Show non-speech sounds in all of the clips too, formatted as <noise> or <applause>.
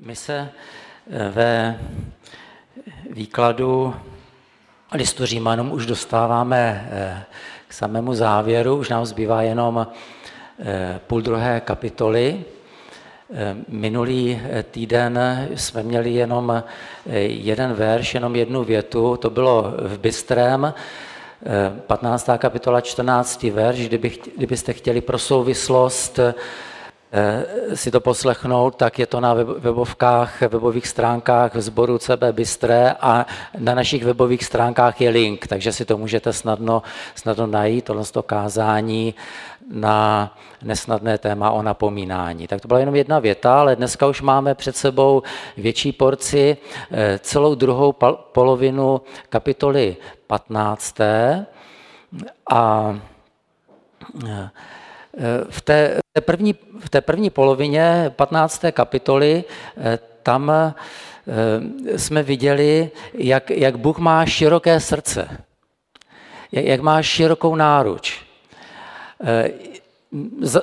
My se eh, ve výkladu listu Římanům už dostáváme eh, k samému závěru, už nám zbývá jenom eh, půl druhé kapitoly. Minulý týden jsme měli jenom jeden verš, jenom jednu větu, to bylo v Bystrém, 15. kapitola, 14. verš, kdyby, kdybyste chtěli pro souvislost si to poslechnout, tak je to na webovkách, webových stránkách sboru CB Bystré a na našich webových stránkách je link, takže si to můžete snadno, snadno najít, tohle to kázání na nesnadné téma o napomínání. Tak to byla jenom jedna věta, ale dneska už máme před sebou větší porci, eh, celou druhou polovinu kapitoly 15. A eh, v té, první, v té první polovině 15. kapitoly eh, tam eh, jsme viděli, jak, jak Bůh má široké srdce, jak, má širokou náruč. Eh,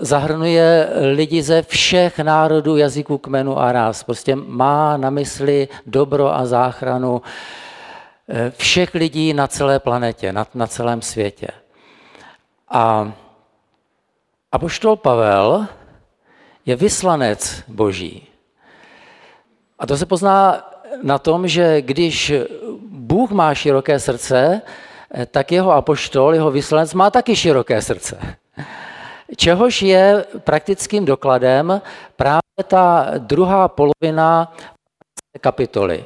zahrnuje lidi ze všech národů, jazyků, kmenů a ras. Prostě má na mysli dobro a záchranu všech lidí na celé planetě, na, na celém světě. A Apoštol Pavel je vyslanec boží. A to se pozná na tom, že když Bůh má široké srdce, tak jeho apoštol, jeho vyslanec má taky široké srdce. Čehož je praktickým dokladem právě ta druhá polovina kapitoly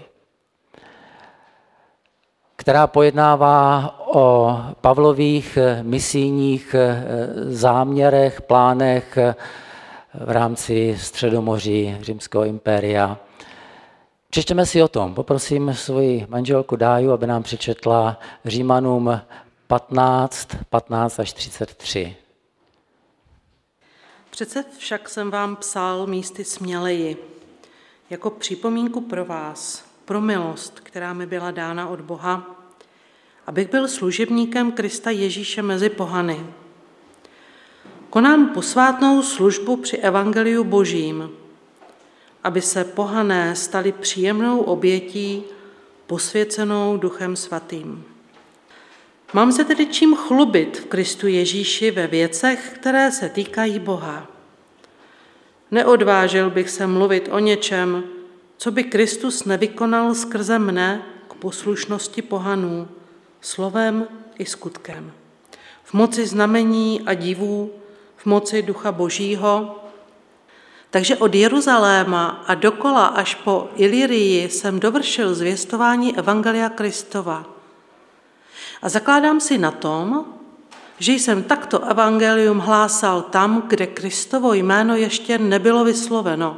která pojednává o Pavlových misijních eh, záměrech, plánech eh, v rámci Středomoří Římského impéria. Přečteme si o tom. Poprosím svoji manželku Dáju, aby nám přečetla Římanům 15, 15 až 33. Přece však jsem vám psal místy směleji, jako připomínku pro vás, pro milost, která mi byla dána od Boha, abych byl služebníkem Krista Ježíše mezi pohany. Konám posvátnou službu při evangeliu božím, aby se pohané stali příjemnou obětí, posvěcenou duchem svatým. Mám se tedy čím chlubit v Kristu Ježíši ve věcech, které se týkají Boha. Neodvážil bych se mluvit o něčem, co by Kristus nevykonal skrze mne k poslušnosti pohanů, slovem i skutkem. V moci znamení a divů, v moci Ducha Božího. Takže od Jeruzaléma a dokola až po Ilirii jsem dovršil zvěstování Evangelia Kristova. A zakládám si na tom, že jsem takto evangelium hlásal tam, kde Kristovo jméno ještě nebylo vysloveno,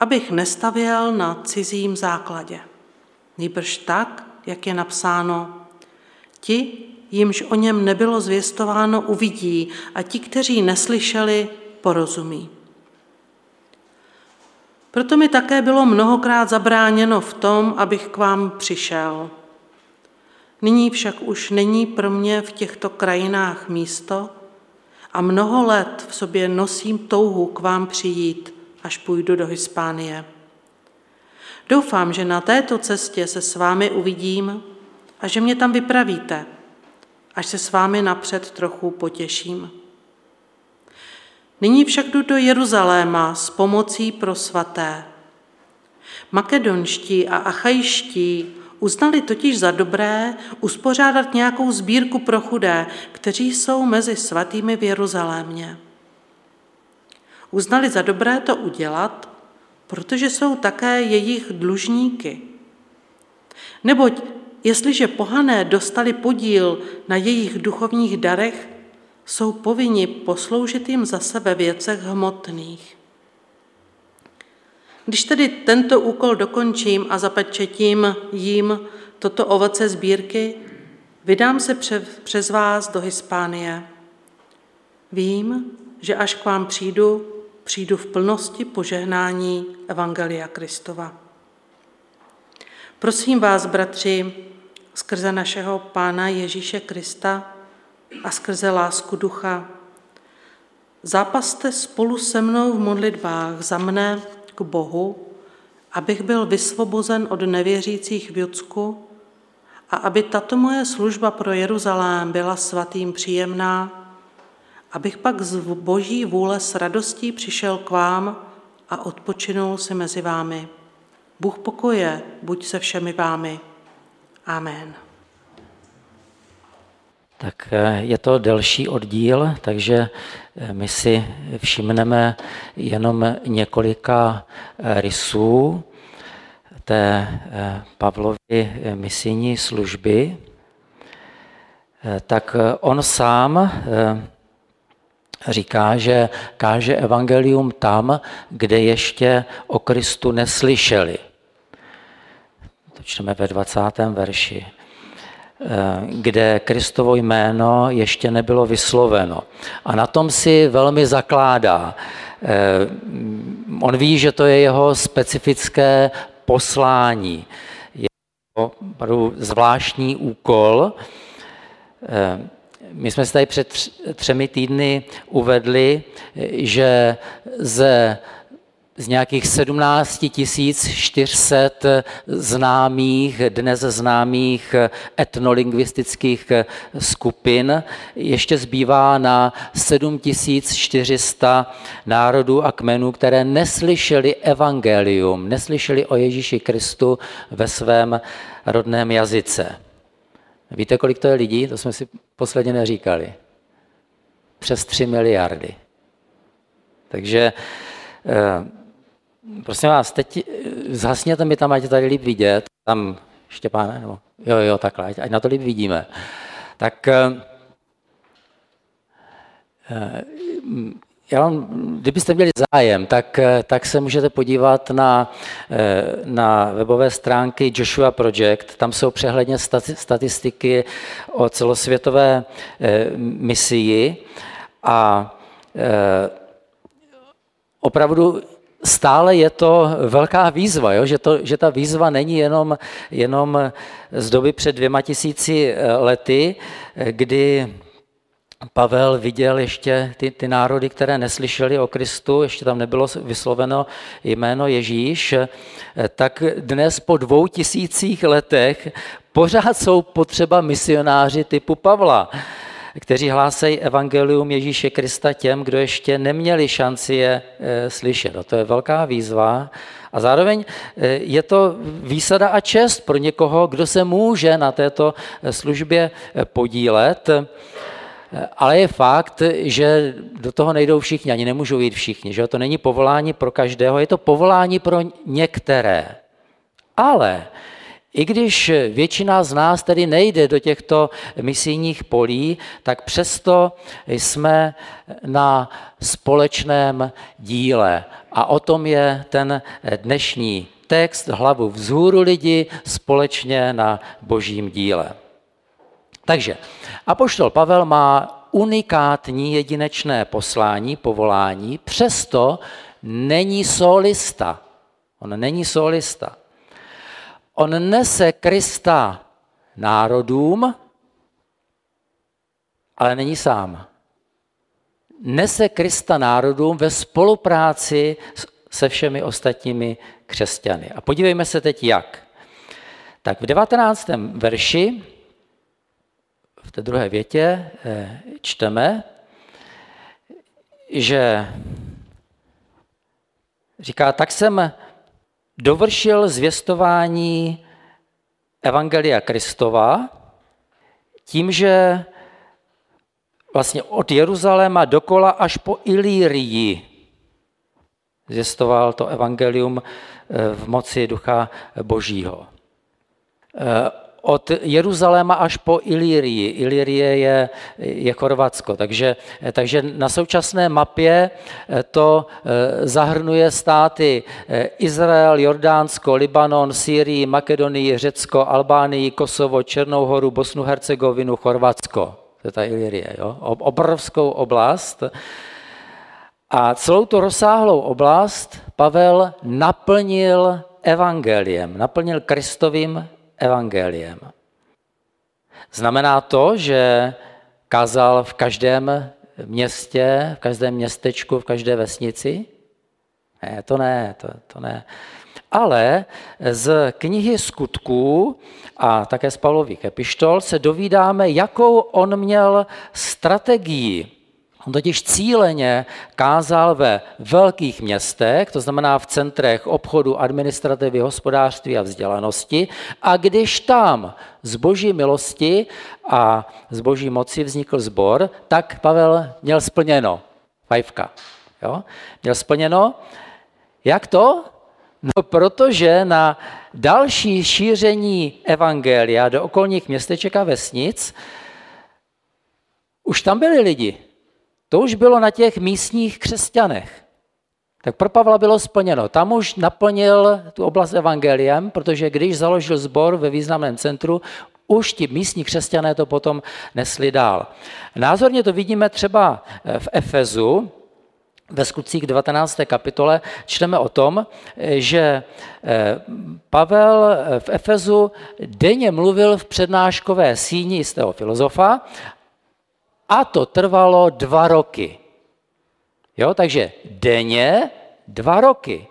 abych nestavěl na cizím základě. Nýbrž tak, jak je napsáno, Ti, jimž o něm nebylo zvěstováno, uvidí a ti, kteří neslyšeli, porozumí. Proto mi také bylo mnohokrát zabráněno v tom, abych k vám přišel. Nyní však už není pro mě v těchto krajinách místo a mnoho let v sobě nosím touhu k vám přijít, až půjdu do Hispánie. Doufám, že na této cestě se s vámi uvidím a že mě tam vypravíte, až se s vámi napřed trochu potěším. Nyní však jdu do Jeruzaléma s pomocí pro svaté. Makedonští a achajští uznali totiž za dobré uspořádat nějakou sbírku pro chudé, kteří jsou mezi svatými v Jeruzalémě. Uznali za dobré to udělat, protože jsou také jejich dlužníky. Neboť Jestliže pohané dostali podíl na jejich duchovních darech, jsou povinni posloužit jim zase ve věcech hmotných. Když tedy tento úkol dokončím a zapečetím jim toto ovoce sbírky, vydám se přes vás do Hispánie. Vím, že až k vám přijdu, přijdu v plnosti požehnání Evangelia Kristova. Prosím vás, bratři, skrze našeho Pána Ježíše Krista a skrze lásku ducha. Zápaste spolu se mnou v modlitbách za mne k Bohu, abych byl vysvobozen od nevěřících v Judsku a aby tato moje služba pro Jeruzalém byla svatým příjemná, abych pak z boží vůle s radostí přišel k vám a odpočinul si mezi vámi. Bůh pokoje, buď se všemi vámi. Amen. Tak eh, je to delší oddíl, takže eh, my si všimneme jenom několika eh, rysů té Pavlovy misijní služby. Tak on sám říká, že káže evangelium tam, kde ještě o Kristu neslyšeli. To čteme ve 20. verši. Eh, kde Kristovo jméno ještě nebylo vysloveno. A na tom si velmi zakládá. Eh, on ví, že to je jeho specifické poslání, jeho zvláštní úkol. Eh, my jsme se tady před třemi týdny uvedli, že ze z nějakých 17 400 známých, dnes známých etnolingvistických skupin. Ještě zbývá na 7 400 národů a kmenů, které neslyšeli evangelium, neslyšeli o Ježíši Kristu ve svém rodném jazyce. Víte, kolik to je lidí? To jsme si posledně neříkali. Přes 3 miliardy. Takže eh, Prosím vás, teď eh, zhasněte mi tam, ať tady líp vidět. Tam, Štěpáne, nebo jo, jo, takhle, ať, ať na to líp vidíme. Tak eh, eh, já vám, kdybyste měli zájem, tak, tak se můžete podívat na, na webové stránky Joshua Project. Tam jsou přehledně statistiky o celosvětové misii a opravdu stále je to velká výzva, jo? Že, to, že ta výzva není jenom, jenom z doby před dvěma tisíci eh, lety, eh, kdy Pavel viděl ještě ty, ty národy, které neslyšeli o Kristu, ještě tam nebylo vysloveno jméno Ježíš, eh, tak dnes po dvou tisících letech pořád jsou potřeba misionáři typu Pavla kteří hlásají evangelium Ježíše Krista těm, kdo ještě neměli šanci je e, slyšet. A to je velká výzva. A zároveň e, je to výsada a čest pro někoho, kdo se může na této e, službě podílet. Ale je fakt, že do toho nejdou všichni, ani nemůžou jít všichni. Že? To není povolání pro každého, je to povolání pro některé. Ale i když většina z nás tedy nejde do těchto misijních polí, tak přesto jsme na společném díle. A o tom je ten dnešní text, hlavu vzhůru lidi společně na božím díle. Takže Apoštol Pavel má unikátní jedinečné poslání, povolání, přesto není solista. On není solista. On nese Krista národům, ale není sám. Nese Krista národům ve spolupráci se všemi ostatními křesťany. A podívejme se teď jak. Tak v 19. verši, v té druhé větě, eh, čteme, že říká, tak jsem dovršil zvěstování Evangelia Kristova tím, že vlastně od Jeruzaléma dokola až po Ilírii zvěstoval to evangelium eh, v moci Ducha Božího. Od Jeruzaléma až po Ilírii. Ilírie je, je Chorvatsko, takže, takže na současné mapě eh, to eh, zahrnuje státy eh, Izrael, Jordánsko, Libanon, Sýrii, Makedonii, Řecko, Albánii, Kosovo, Černou horu, Bosnu, Hercegovinu, Chorvatsko. To je ta Ilírie, jo? obrovskou oblast. A celou tu rozsáhlou oblast Pavel naplnil evangeliem, naplnil Kristovým evangeliem. Znamená to, že kázal v každém městě, v každém městečku, v každé vesnici? Ne, to ne, to, to ne. Ale z knihy skutků a také z Pavlových epištol se dovídáme, jakou on měl strategii On totiž cíleně kázal ve velkých městech, to znamená v centrech obchodu, administrativy, hospodářství a vzdělanosti. A když tam z boží milosti a z boží moci vznikl sbor, tak Pavel měl splněno. Fajfka. Jo? Měl splněno. Jak to? No protože na další šíření evangelia do okolních městeček a vesnic už tam byli lidi. To už bylo na těch místních křesťanech. Tak pro Pavla bylo splněno. Tam už naplnil tu oblast evangeliem, protože když založil sbor ve významném centru, už ti místní křesťané to potom nesli dál. Názorně to vidíme třeba eh, v Efezu, ve skutcích 19. kapitole čteme o tom, eh, že eh, Pavel v Efezu denně mluvil v přednáškové síni jistého filozofa a to trvalo dva roky. Jo, takže denně dva roky.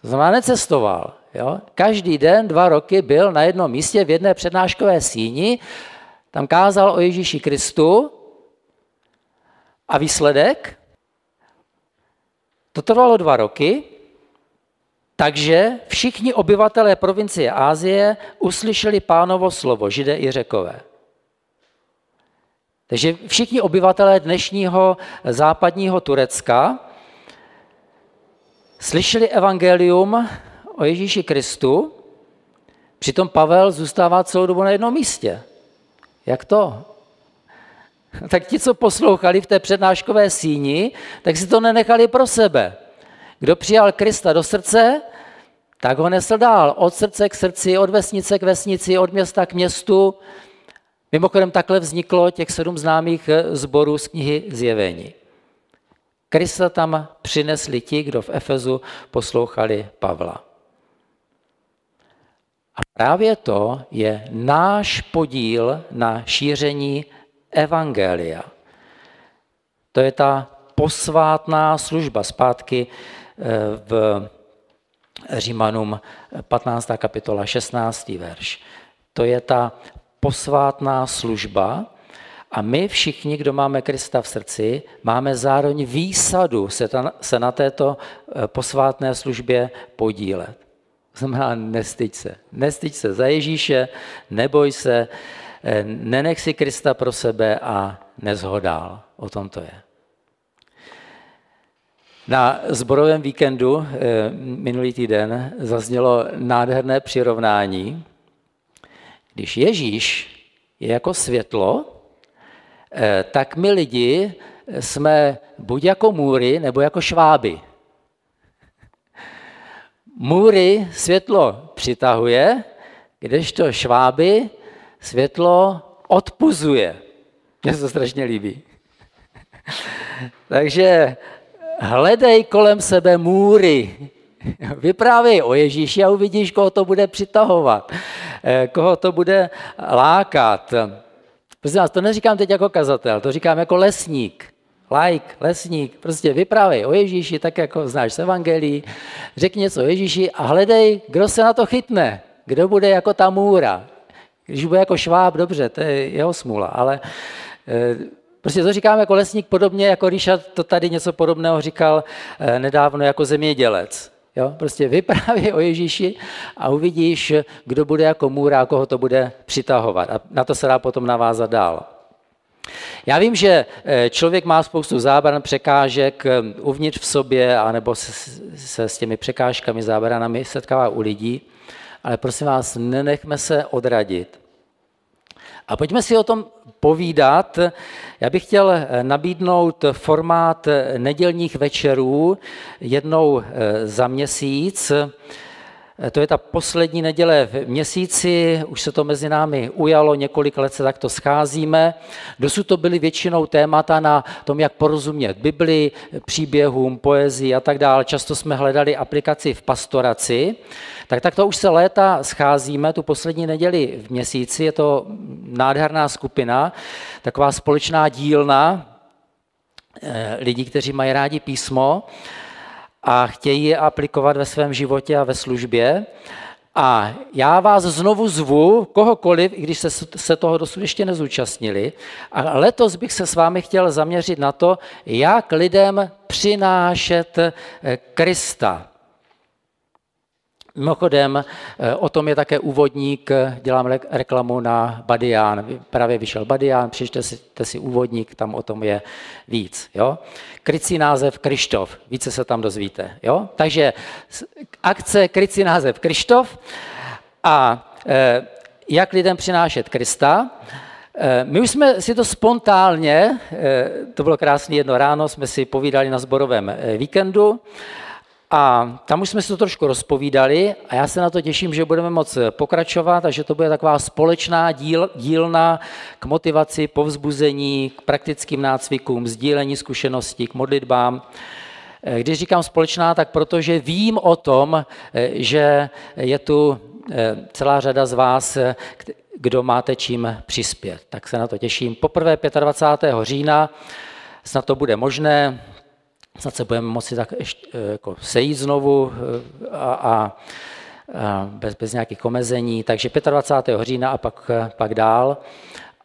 To znamená, necestoval. Jo? Každý den dva roky byl na jednom místě v jedné přednáškové síni, tam kázal o Ježíši Kristu a výsledek? To trvalo dva roky, takže všichni obyvatelé provincie Ázie uslyšeli pánovo slovo, židé i řekové. Takže všichni obyvatelé dnešního západního Turecka slyšeli evangelium o Ježíši Kristu, přitom Pavel zůstává celou dobu na jednom místě. Jak to? <laughs> Tak ti, co poslouchali v té přednáškové síni, tak si to nenechali pro sebe. Kdo přijal Krista do srdce, tak ho nesl dál. Od srdce k srdci, od vesnice k vesnici, od města k městu, Mimochodem takhle vzniklo těch sedm známých eh, zborů z knihy Zjevení. Krista tam přinesli ti, kdo v Efezu poslouchali Pavla. A právě to je náš podíl na šíření Evangelia. To je ta posvátná služba. Zpátky eh, v Římanům 15. kapitola 16. verš. To je ta posvátná služba a my všichni, kdo máme Krista v srdci, máme zároveň výsadu se, ta, se na této eh, posvátné službě podílet. Znamená, nestyď se. Nestyď se za Ježíše, neboj se, eh, nenech si Krista pro sebe a nezhodál. O tom to je. Na zborovém víkendu eh, minulý týden zaznělo nádherné přirovnání, když Ježíš je jako světlo, eh, tak my lidi jsme buď jako můry, nebo jako šváby. Můry světlo přitahuje, kdežto šváby světlo odpuzuje. Mně se to strašně líbí. <laughs> Takže hledej kolem sebe můry, <laughs> Vyprávěj o Ježíši a uvidíš, koho to bude přitahovat, eh, koho to bude lákat. Prostě vás, to neříkám teď jako kazatel, to říkám jako lesník. Like, lesník, prostě vyprávěj o Ježíši, tak jako znáš z Evangelii, řekni něco o Ježíši a hledej, kdo se na to chytne, kdo bude jako ta můra. Když bude jako šváb, dobře, to je jeho smůla, ale eh, Prostě to říkám jako lesník podobně, jako Richard to tady něco podobného říkal eh, nedávno jako zemědělec. Jo? Prostě vyprávěj o Ježíši a uvidíš, kdo bude jako můra a koho to bude přitahovat. A na to se dá potom navázat dál. Já vím, že eh, člověk má spoustu zábran, překážek eh, uvnitř v sobě, anebo se, se s těmi překážkami, zábranami setkává u lidí, ale prosím vás, nenechme se odradit. A pojďme si o tom povídat. Já bych chtěl eh, nabídnout formát eh, nedělních večerů jednou eh, za měsíc. To je ta poslední neděle v měsíci, už se to mezi námi ujalo, několik let se takto scházíme. Dosud to byly většinou témata na tom, jak porozumět Bibli, příběhům, poezii a tak dále. Často jsme hledali aplikaci v pastoraci. Tak tak to už se léta scházíme, tu poslední neděli v měsíci, je to nádherná skupina, taková společná dílna eh, lidí, kteří mají rádi písmo. A chtějí je aplikovat ve svém životě a ve službě. A já vás znovu zvu, kohokoliv, i když se, se toho dosud ještě nezúčastnili. A letos bych se s vámi chtěl zaměřit na to, jak lidem přinášet eh, Krista. Mimochodem, eh, o tom je také úvodník, dělám reklamu na Badián. Právě vyšel Badián, přečte si, si úvodník, tam o tom je víc. Jo? Krycí název Krištof, více se tam dozvíte. Jo? Takže akce Krycí název Krištof a eh, jak lidem přinášet Krista. Eh, my už jsme si to spontánně, to bylo krásné jedno ráno, jsme si povídali na zborovém víkendu, a tam už jsme si to trošku rozpovídali a já se na to těším, že budeme moc pokračovat a že to bude taková společná díl, dílna k motivaci, povzbuzení, k praktickým nácvikům, sdílení zkušeností, k modlitbám. Když říkám společná, tak protože vím o tom, že je tu eh, celá řada z vás, kdo máte čím přispět. Tak se na to těším. Poprvé 25. října snad to bude možné, snad se budeme moci tak ještě eh, jako sejít znovu eh, a, a, a bez, bez nějakých omezení. Takže 25. října a pak, eh, pak dál.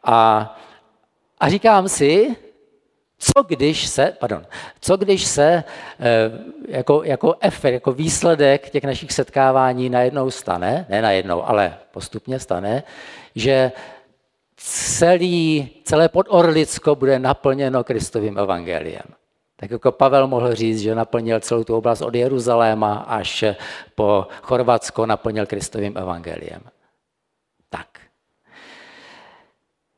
A, a říkám si, co když se, pardon, co když se jako, jako efekt, jako výsledek těch našich setkávání najednou stane, ne najednou, ale postupně stane, že celý, celé podorlicko bude naplněno Kristovým evangeliem. Tak jako Pavel mohl říct, že naplnil celou tu oblast od Jeruzaléma až po Chorvatsko, naplnil Kristovým evangeliem. Tak.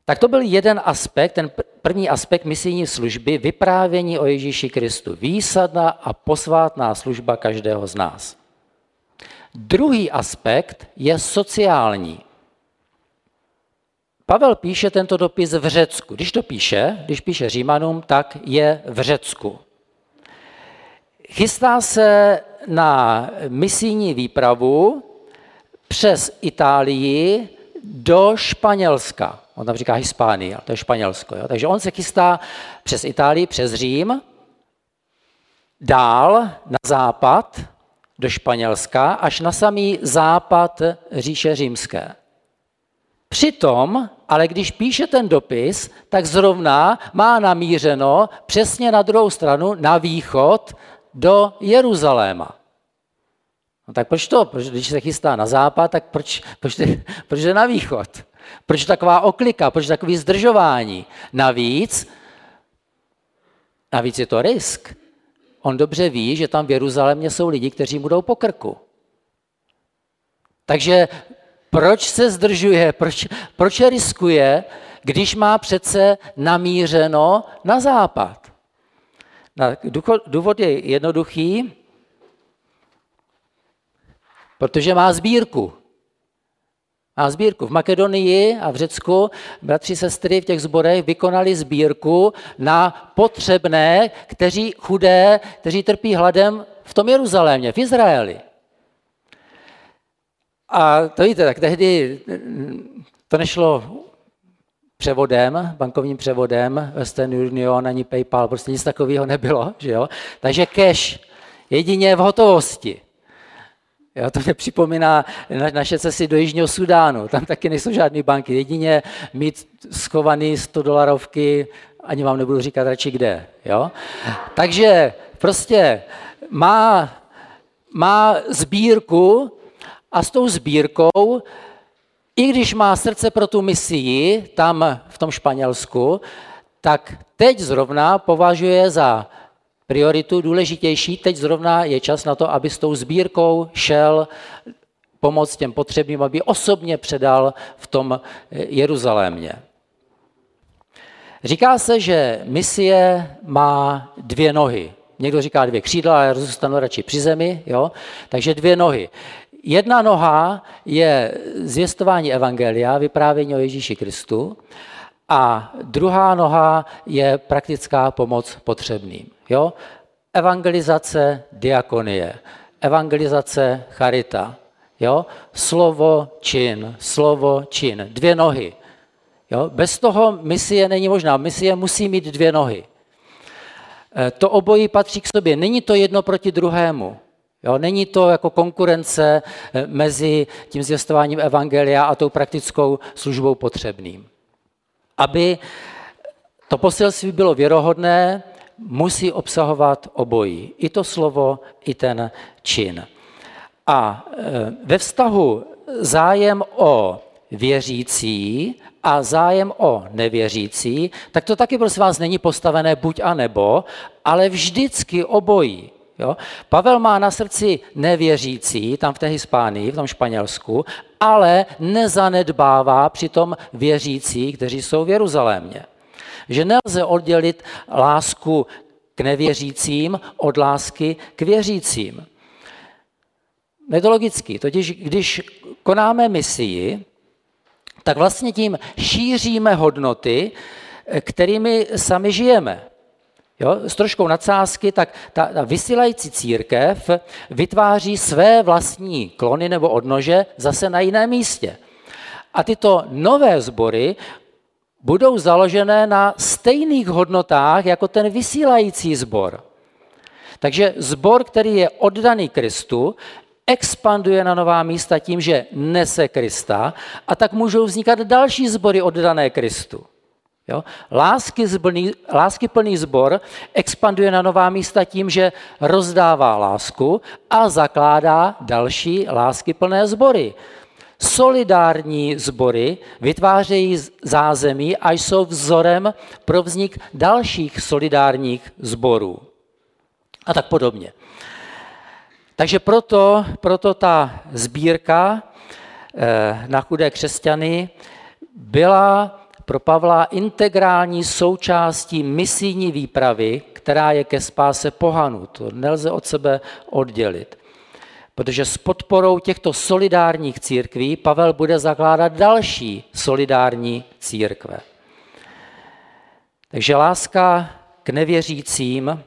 Tak to byl jeden aspekt, ten první aspekt misijní služby, vyprávění o Ježíši Kristu. Výsadná a posvátná služba každého z nás. Druhý aspekt je sociální. Pavel píše tento dopis v Řecku. Když to píše, když píše Římanům, tak je v Řecku. Chystá se na misijní výpravu přes Itálii do Španělska. On tam říká ale to je Španělsko. Jo? Takže on se chystá přes Itálii, přes Řím, dál na západ do Španělska, až na samý západ říše římské. Přitom, ale když píše ten dopis, tak zrovna má namířeno přesně na druhou stranu, na východ, do Jeruzaléma. No tak proč to? Proč, když se chystá na západ, tak proč, proč, <laughs> proč jde na východ? Proč taková oklika? Proč takový zdržování? Navíc, navíc je to risk. On dobře ví, že tam v Jeruzalémě jsou lidi, kteří budou po krku. Takže proč se zdržuje, proč, proč riskuje, když má přece namířeno na západ? Důvod je jednoduchý, protože má sbírku. Má sbírku. V Makedonii a v Řecku bratři sestry v těch zborech vykonali sbírku na potřebné, kteří chudé, kteří trpí hladem v tom Jeruzalémě, v Izraeli. A to víte, tak tehdy to nešlo převodem, bankovním převodem, Western Union ani PayPal, prostě nic takového nebylo, že jo? Takže cash, jedině v hotovosti. Jo, to mě připomíná naše cesty do Jižního Sudánu. Tam taky nejsou žádné banky. Jedině mít schovaný 100 dolarovky, ani vám nebudu říkat radši kde. Jo? Takže prostě má, má sbírku a s tou sbírkou i když má srdce pro tu misii tam v tom Španělsku, tak teď zrovna považuje za prioritu důležitější, teď zrovna je čas na to, aby s tou sbírkou šel pomoct těm potřebným, aby osobně předal v tom Jeruzalémě. Říká se, že misie má dvě nohy. Někdo říká dvě křídla, ale já zůstanu radši při zemi. Jo? Takže dvě nohy. Jedna noha je zvěstování evangelia, vyprávění o Ježíši Kristu, a druhá noha je praktická pomoc potřebným. Jo? Evangelizace diakonie, evangelizace charita, jo? slovo, čin, slovo, čin, dvě nohy. Jo? Bez toho misie není možná. Misie musí mít dvě nohy. Eh, to obojí patří k sobě. Není to jedno proti druhému. Jo, není to jako konkurence eh, mezi tím zvěstováním evangelia a tou praktickou službou potřebným. Aby to poselství bylo věrohodné, musí obsahovat obojí. I to slovo, i ten čin. A eh, ve vztahu zájem o věřící a zájem o nevěřící, tak to taky prosím vás není postavené buď a nebo, ale vždycky obojí. Jo? Pavel má na srdci nevěřící, tam v té Hispánii, v tom Španělsku, ale nezanedbává přitom věřící, kteří jsou v Jeruzalémě. Že nelze oddělit lásku k nevěřícím od lásky k věřícím. Je to logicky, totiž když konáme misii, tak vlastně tím šíříme hodnoty, kterými sami žijeme. Jo, s troškou nadsázky, tak ta, ta vysílající církev vytváří své vlastní klony nebo odnože zase na jiném místě. A tyto nové sbory budou založené na stejných hodnotách jako ten vysílající sbor. Takže sbor, který je oddaný Kristu, expanduje na nová místa tím, že nese Krista a tak můžou vznikat další sbory oddané Kristu. Jo? Lásky, zblný, lásky plný sbor expanduje na nová místa tím, že rozdává lásku a zakládá další lásky plné sbory. Solidární sbory vytvářejí zázemí a jsou vzorem pro vznik dalších solidárních sborů. A tak podobně. Takže proto, proto ta sbírka eh, na chudé křesťany byla pro Pavla integrální součástí misijní výpravy, která je ke spáse pohanu. To nelze od sebe oddělit. Protože s podporou těchto solidárních církví Pavel bude zakládat další solidární církve. Takže láska k nevěřícím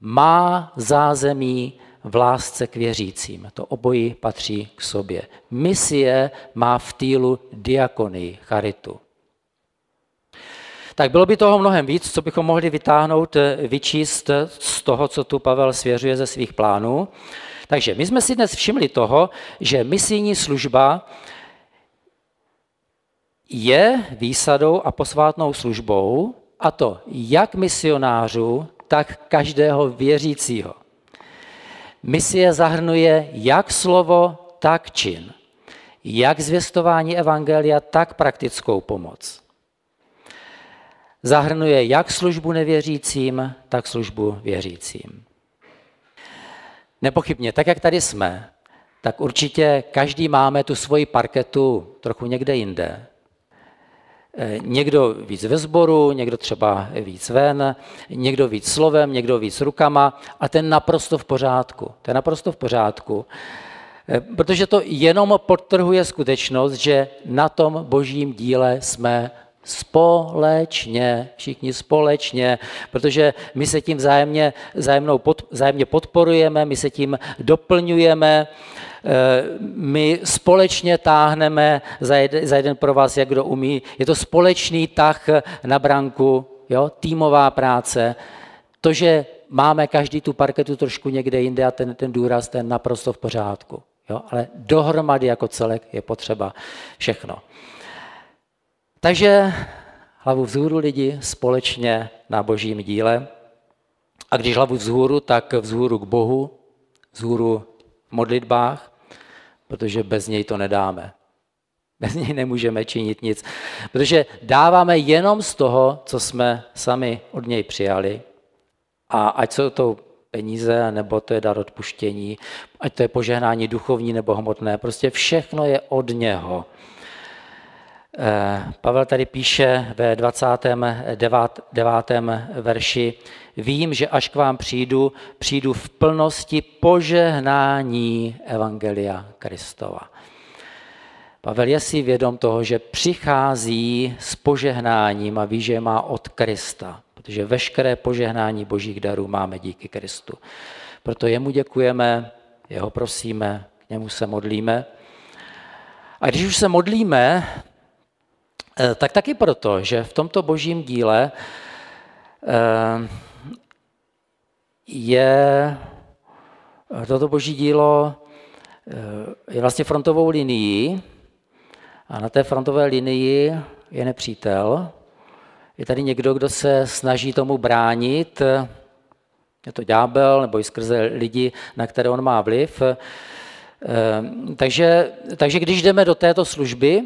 má zázemí v lásce k věřícím. To obojí patří k sobě. Misie má v týlu diakonii, charitu. Tak bylo by toho mnohem víc, co bychom mohli vytáhnout, vyčíst z toho, co tu Pavel svěřuje ze svých plánů. Takže my jsme si dnes všimli toho, že misijní služba je výsadou a posvátnou službou, a to jak misionářů, tak každého věřícího. Misie zahrnuje jak slovo, tak čin. Jak zvěstování evangelia, tak praktickou pomoc. Zahrnuje jak službu nevěřícím, tak službu věřícím. Nepochybně, tak jak tady jsme, tak určitě každý máme tu svoji parketu trochu někde jinde. Eh, někdo víc ve sboru, někdo třeba víc ven, někdo víc slovem, někdo víc rukama a ten naprosto v pořádku. Je naprosto v pořádku, eh, protože to jenom podtrhuje skutečnost, že na tom božím díle jsme společně, všichni společně, protože my se tím vzájemně, vzájemnou pod, vzájemně podporujeme, my se tím doplňujeme, Eh, my společně táhneme za jeden, za jeden pro vás, jak kdo umí. Je to společný tah na branku, jo? týmová práce. To, že máme každý tu parketu trošku někde jinde a ten, ten důraz, ten naprosto v pořádku. Jo? Ale dohromady jako celek je potřeba všechno. Takže hlavu vzhůru lidi společně na božím díle. A když hlavu vzhůru, tak vzhůru k Bohu, vzhůru v modlitbách, protože bez něj to nedáme. Bez něj nemůžeme činit nic, protože dáváme jenom z toho, co jsme sami od něj přijali. A ať jsou to peníze, nebo to je dar odpuštění, ať to je požehnání duchovní nebo hmotné, prostě všechno je od něho. Eh, Pavel tady píše ve 29. verši, vím, že až k vám přijdu, přijdu v plnosti požehnání Evangelia Kristova. Pavel je si vědom toho, že přichází s požehnáním a ví, že má od Krista, protože veškeré požehnání božích darů máme díky Kristu. Proto jemu děkujeme, jeho prosíme, k němu se modlíme. A když už se modlíme, tak taky proto, že v tomto božím díle eh, je toto boží dílo je vlastně frontovou linií a na té frontové linii je nepřítel. Je tady někdo, kdo se snaží tomu bránit, je to ďábel nebo i skrze lidi, na které on má vliv. Takže, takže když jdeme do této služby,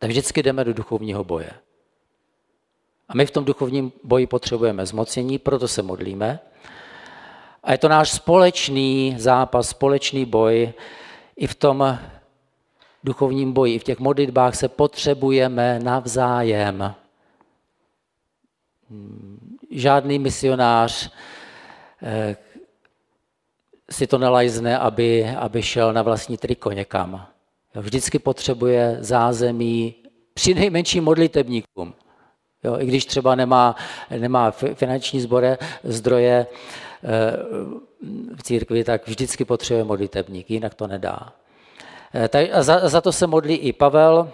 tak vždycky jdeme do duchovního boje. A my v tom duchovním boji potřebujeme zmocnění, proto se modlíme. A je to náš společný zápas, společný boj. I v tom duchovním boji, i v těch modlitbách se potřebujeme navzájem. Žádný misionář eh, si to nelajzne, aby, aby šel na vlastní triko někam. Vždycky potřebuje zázemí při nejmenším modlitebníkům. Jo, I když třeba nemá, nemá finanční zbore, zdroje eh, v církvi, tak vždycky potřebuje modlitebník, jinak to nedá. Eh, a za, za to se modlí i Pavel,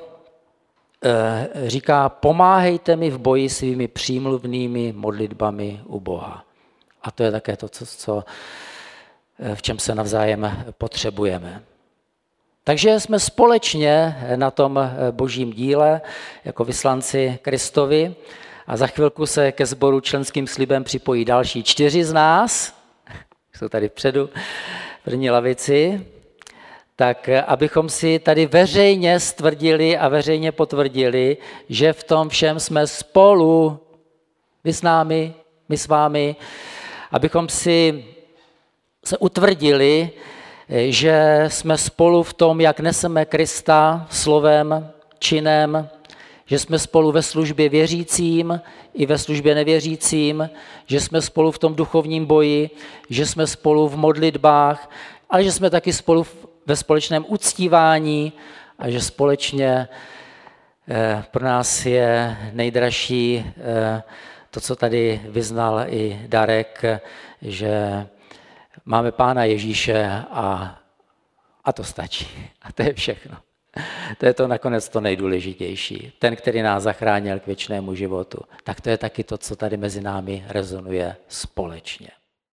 eh, říká, pomáhejte mi v boji svými přímluvnými modlitbami u Boha. A to je také to, co, co, v čem se navzájem potřebujeme. Takže jsme společně na tom božím díle jako vyslanci Kristovi. A za chvilku se ke sboru členským slibem připojí další čtyři z nás, <laughs> jsou tady vpředu, první lavici, tak abychom si tady veřejně stvrdili a veřejně potvrdili, že v tom všem jsme spolu, vy s námi, my s vámi, abychom si se utvrdili, že jsme spolu v tom, jak neseme Krista slovem, činem, že jsme spolu ve službě věřícím i ve službě nevěřícím, že jsme spolu v tom duchovním boji, že jsme spolu v modlitbách, ale že jsme taky spolu ve společném uctívání a že společně eh, pro nás je nejdražší eh, to, co tady vyznal i Darek, že Máme Pána Ježíše a, a to stačí. A to je všechno. To je to nakonec to nejdůležitější. Ten, který nás zachránil k věčnému životu. Tak to je taky to, co tady mezi námi rezonuje společně.